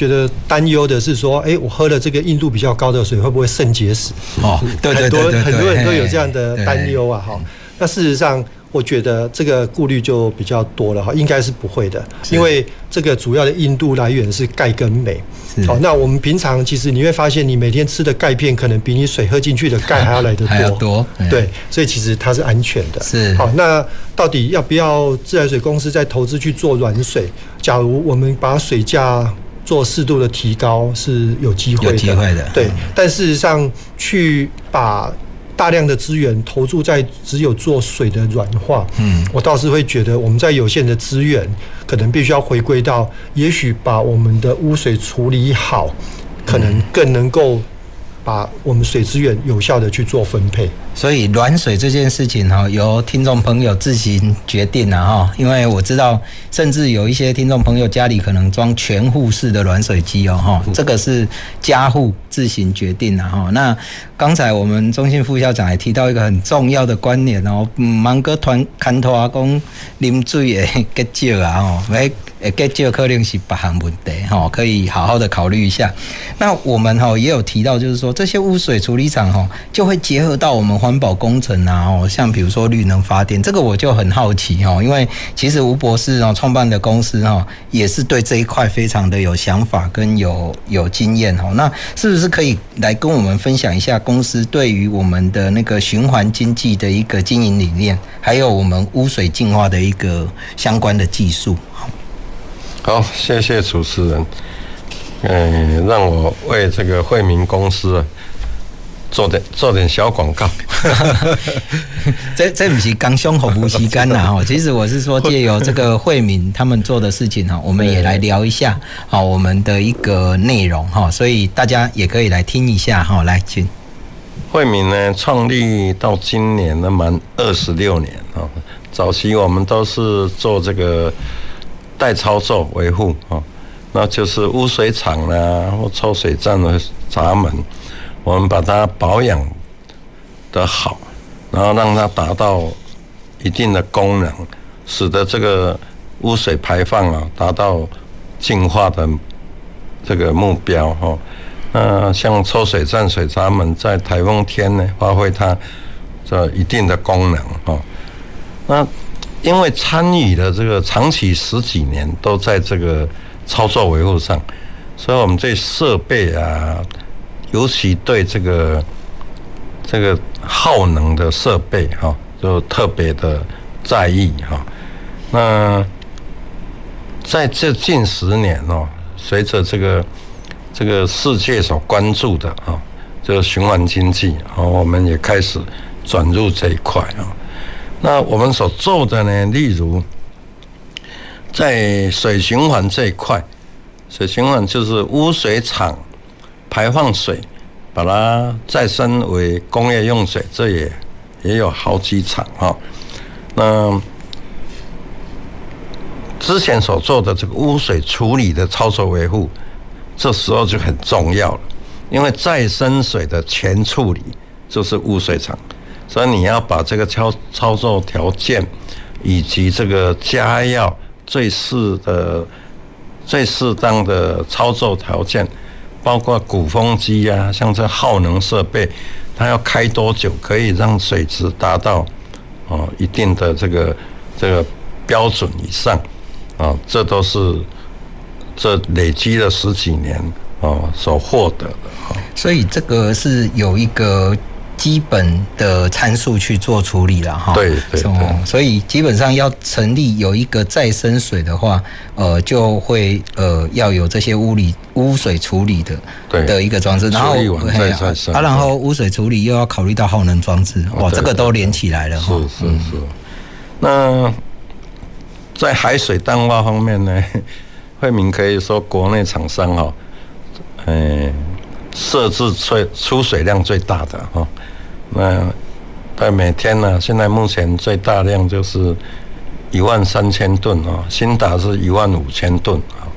觉得担忧的是说，哎，我喝了这个硬度比较高的水，会不会肾结石？哦，对对对，很多很多人都有这样的担忧啊，哈。那事实上，我觉得这个顾虑就比较多了哈，应该是不会的，因为这个主要的硬度来源是钙跟镁。好，那我们平常其实你会发现，你每天吃的钙片可能比你水喝进去的钙还要来得多。多，对，所以其实它是安全的。是。好，那到底要不要自来水公司再投资去做软水？假如我们把水价做适度的提高是有机会的，有机会的，对。但事实上，去把大量的资源投注在只有做水的软化，嗯，我倒是会觉得我们在有限的资源，可能必须要回归到，也许把我们的污水处理好，可能更能够把我们水资源有效的去做分配。所以软水这件事情哈，由听众朋友自行决定了哈。因为我知道，甚至有一些听众朋友家里可能装全户式的软水机哦哈，这个是家户自行决定的哈。那刚才我们中信副校长也提到一个很重要的观念哦，芒哥团看头阿公啉水会结石啊哦，来诶结石可能是别行问题哈，可以好好的考虑一下。那我们哈也有提到，就是说这些污水处理厂哈就会结合到我们环环保工程啊，哦，像比如说绿能发电，这个我就很好奇哦，因为其实吴博士啊创办的公司哈也是对这一块非常的有想法跟有有经验哈。那是不是可以来跟我们分享一下公司对于我们的那个循环经济的一个经营理念，还有我们污水净化的一个相关的技术？好，谢谢主持人。嗯，让我为这个惠民公司做点做点小广告。[laughs] 这这不是刚胸口不吸干呐哈，其实我是说借由这个惠民他们做的事情哈，我们也来聊一下好我们的一个内容哈，所以大家也可以来听一下哈，来请。惠民呢，创立到今年呢满二十六年啊，早期我们都是做这个代操作维护啊。那就是污水厂啦，或抽水站的闸门，我们把它保养得好，然后让它达到一定的功能，使得这个污水排放啊达到净化的这个目标哈。那像抽水站水闸门在台风天呢，发挥它这一定的功能哈。那因为参与的这个长期十几年都在这个。操作维护上，所以我们对设备啊，尤其对这个这个耗能的设备哈，就特别的在意哈。那在这近十年哦，随着这个这个世界所关注的啊，这个循环经济啊，我们也开始转入这一块啊。那我们所做的呢，例如。在水循环这一块，水循环就是污水厂排放水，把它再生为工业用水，这也也有好几场哈。那之前所做的这个污水处理的操作维护，这时候就很重要了，因为再生水的前处理就是污水厂，所以你要把这个操操作条件以及这个加药。最适的、最适当的操作条件，包括鼓风机啊，像这耗能设备，它要开多久可以让水质达到哦一定的这个这个标准以上啊？这都是这累积了十几年啊所获得的啊。所以这个是有一个。基本的参数去做处理了哈，对对，对，所以基本上要成立有一个再生水的话，呃，就会呃要有这些污理污水处理的对。的一个装置，然后啊，然后污水处理又要考虑到耗能装置，哇，这个都连起来了哈。是是是。那在海水淡化方面呢，[laughs] 惠民可以说国内厂商哈，嗯，设置最出水量最大的哈。那在每天呢，现在目前最大量就是一万三千吨啊，新达是一万五千吨啊。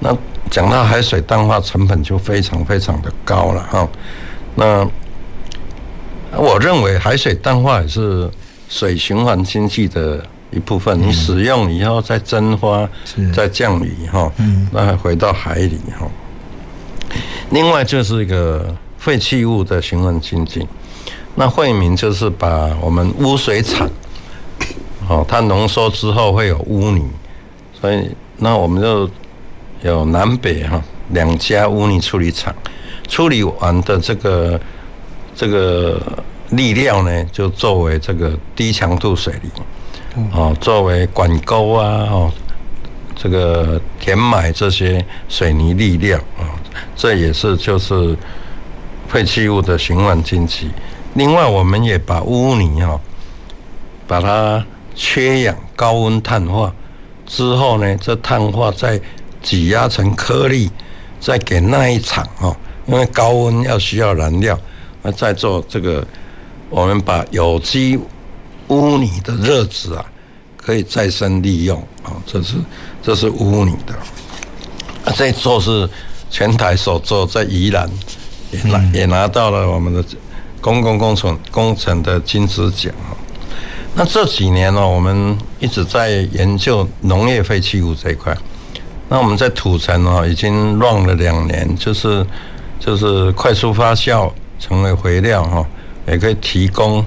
那讲到海水淡化成本就非常非常的高了哈。那我认为海水淡化也是水循环经济的一部分，你使用以后再蒸发、再降雨哈，那回到海里哈。另外就是一个废弃物的循环经济。那惠民就是把我们污水厂，哦，它浓缩之后会有污泥，所以那我们就有南北哈两家污泥处理厂，处理完的这个这个沥料呢，就作为这个低强度水泥，哦，作为管沟啊，哦，这个填埋这些水泥沥料啊，这也是就是废弃物的循环经济。另外，我们也把污泥哈，把它缺氧、高温碳化之后呢，这碳化再挤压成颗粒，再给那一厂哈因为高温要需要燃料，那再做这个，我们把有机污泥的热值啊，可以再生利用啊，这是这是污泥的。啊，这做是全台首座，在宜兰也拿也拿到了我们的公共工程工程的金质奖。那这几年呢，我们一直在研究农业废弃物这一块。那我们在土城哦，已经 run 了两年，就是就是快速发酵成为肥料哈，也可以提供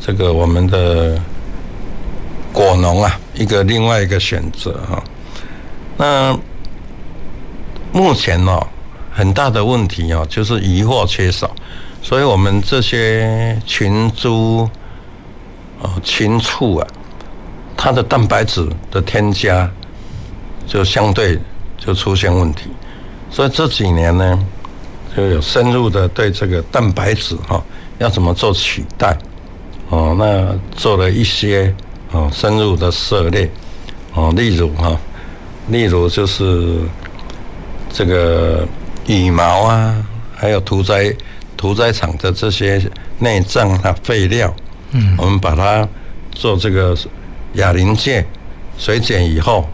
这个我们的果农啊一个另外一个选择哈。那目前呢，很大的问题哦，就是鱼货缺少，所以我们这些群猪、哦禽畜啊，它的蛋白质的添加。就相对就出现问题，所以这几年呢，就有深入的对这个蛋白质哈要怎么做取代哦，那做了一些哦深入的涉猎哦，例如哈，例如就是这个羽毛啊，还有屠宰屠宰场的这些内脏啊废料，嗯，我们把它做这个哑铃剂水碱以后。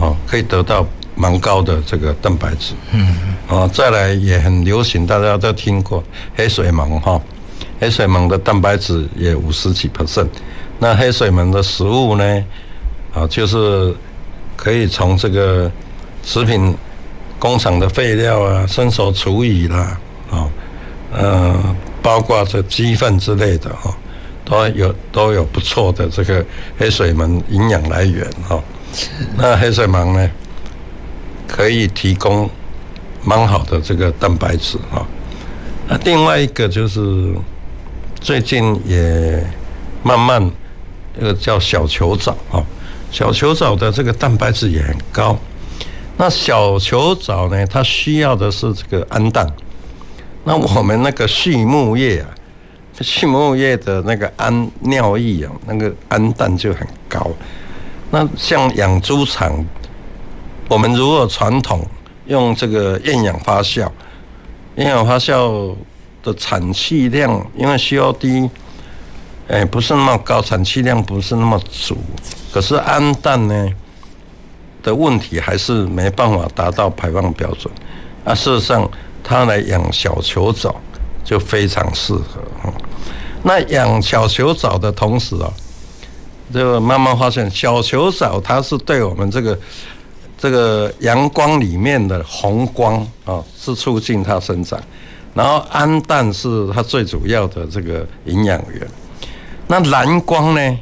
哦，可以得到蛮高的这个蛋白质。嗯，哦，再来也很流行，大家都听过黑水虻哈，黑水虻的蛋白质也五十几 percent。那黑水虻的食物呢，啊，就是可以从这个食品工厂的废料啊，生熟厨余啦，啊，呃，包括这鸡粪之类的哈，都有都有不错的这个黑水虻营养来源哈。那黑水虻呢，可以提供蛮好的这个蛋白质啊。那另外一个就是最近也慢慢这个叫小球藻啊，小球藻的这个蛋白质也很高。那小球藻呢，它需要的是这个氨氮。那我们那个畜牧业啊，畜牧业的那个氨尿液啊，那个氨氮就很高。那像养猪场，我们如果传统用这个厌氧发酵，厌氧发酵的产气量，因为 COD，哎，不是那么高，产气量不是那么足，可是氨氮呢的问题还是没办法达到排放标准。啊，事实上，它来养小球藻就非常适合。那养小球藻的同时啊。就慢慢发现，小球藻它是对我们这个这个阳光里面的红光啊，是促进它生长。然后氨氮是它最主要的这个营养源。那蓝光呢？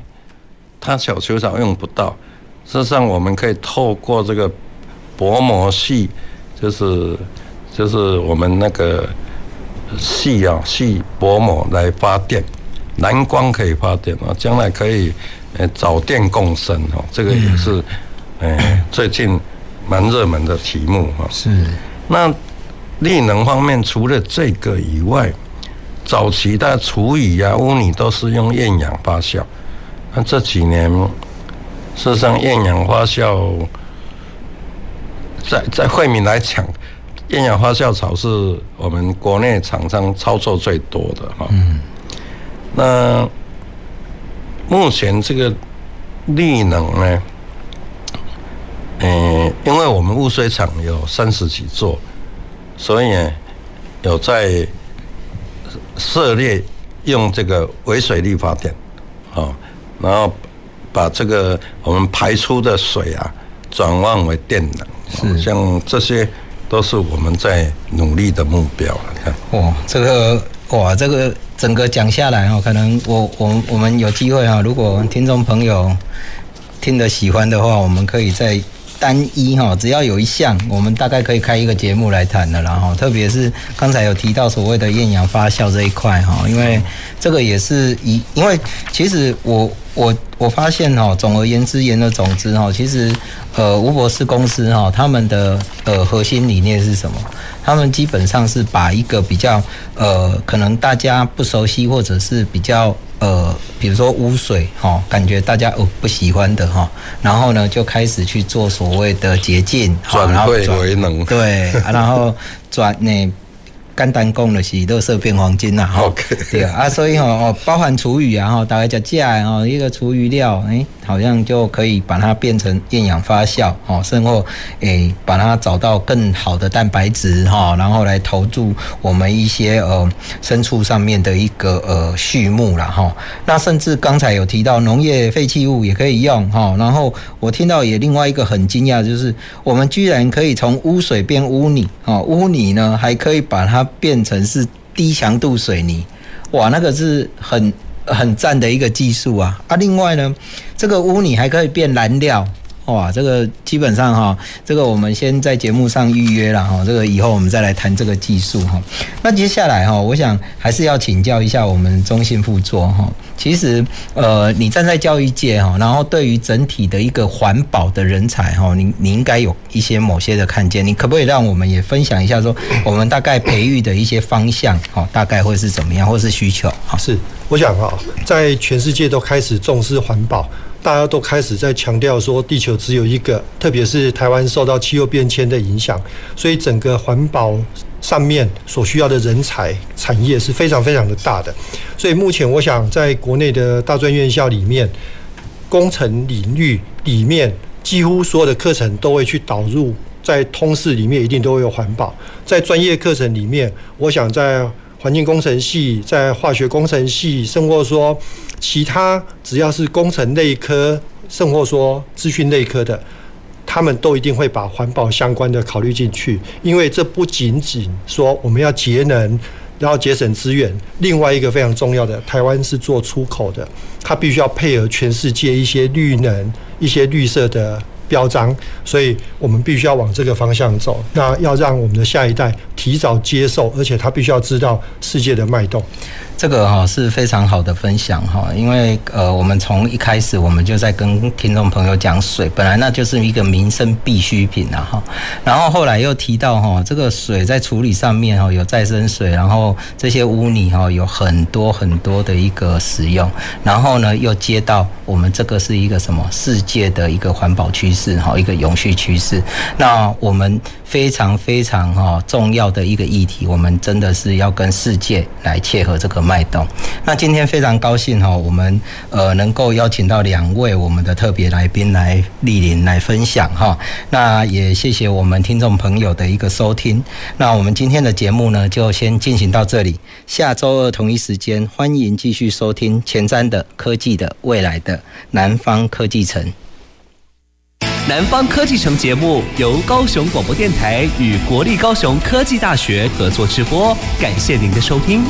它小球藻用不到。事实上，我们可以透过这个薄膜系，就是就是我们那个系啊系薄膜来发电。蓝光可以发电啊，将来可以。呃，找电共生哦，这个也是，呃，最近蛮热门的题目哈。是。那力能方面，除了这个以外，早期的厨余啊、污泥都是用厌氧发酵。那这几年，事实上厌氧发酵，在在惠民来讲，厌氧发酵槽是我们国内厂商操作最多的哈。嗯。那。目前这个绿能呢，嗯，因为我们污水厂有三十几座，所以呢有在涉猎用这个微水力发电，啊，然后把这个我们排出的水啊转换为电能，是像这些都是我们在努力的目标。看，哇，这个哇，这个。整个讲下来哦，可能我我我们有机会啊，如果听众朋友听得喜欢的话，我们可以再单一哈，只要有一项，我们大概可以开一个节目来谈的，啦哈特别是刚才有提到所谓的厌氧发酵这一块哈，因为这个也是一，因为其实我我我发现哈，总而言之言而总之哈，其实呃吴博士公司哈，他们的呃核心理念是什么？他们基本上是把一个比较呃，可能大家不熟悉或者是比较呃，比如说污水哈，感觉大家哦不喜欢的哈，然后呢就开始去做所谓的洁净，转废为能，[laughs] 对，然后转那简单讲的是垃圾变黄金呐，哈。对啊，所以哈哦，包含厨余啊，哈，大概叫价哦，一个厨余料，哎，好像就可以把它变成厌氧发酵，哦，甚或诶，把它找到更好的蛋白质哈，然后来投注我们一些呃牲畜上面的一个呃畜牧了哈。那甚至刚才有提到农业废弃物也可以用哈，然后我听到也另外一个很惊讶，就是我们居然可以从污水变污泥，哦，污泥呢还可以把它变成是低强度水泥，哇，那个是很很赞的一个技术啊！啊，另外呢，这个污泥还可以变燃料。哇，这个基本上哈，这个我们先在节目上预约了哈，这个以后我们再来谈这个技术哈。那接下来哈，我想还是要请教一下我们中信副座哈。其实呃，你站在教育界哈，然后对于整体的一个环保的人才哈，你你应该有一些某些的看见，你可不可以让我们也分享一下说，我们大概培育的一些方向哈，大概会是怎么样，或是需求？哈，是我想哈，在全世界都开始重视环保。大家都开始在强调说，地球只有一个，特别是台湾受到气候变迁的影响，所以整个环保上面所需要的人才产业是非常非常的大的。所以目前，我想在国内的大专院校里面，工程领域里面，几乎所有的课程都会去导入，在通识里面一定都会有环保。在专业课程里面，我想在环境工程系、在化学工程系，甚或说其他只要是工程类科，甚或说资讯类科的，他们都一定会把环保相关的考虑进去，因为这不仅仅说我们要节能，要节省资源，另外一个非常重要的，台湾是做出口的，它必须要配合全世界一些绿能、一些绿色的。标章，所以我们必须要往这个方向走。那要让我们的下一代提早接受，而且他必须要知道世界的脉动。这个哈是非常好的分享哈，因为呃，我们从一开始我们就在跟听众朋友讲水，本来那就是一个民生必需品啊哈。然后后来又提到哈，这个水在处理上面哈有再生水，然后这些污泥哈有很多很多的一个使用，然后呢又接到我们这个是一个什么世界的一个环保趋势哈，一个永续趋势。那我们非常非常哈重要的一个议题，我们真的是要跟世界来切合这个。脉动。那今天非常高兴哈，我们呃能够邀请到两位我们的特别来宾来莅临来分享哈。那也谢谢我们听众朋友的一个收听。那我们今天的节目呢，就先进行到这里。下周二同一时间，欢迎继续收听前瞻的科技的未来的南方科技城。南方科技城节目由高雄广播电台与国立高雄科技大学合作直播，感谢您的收听。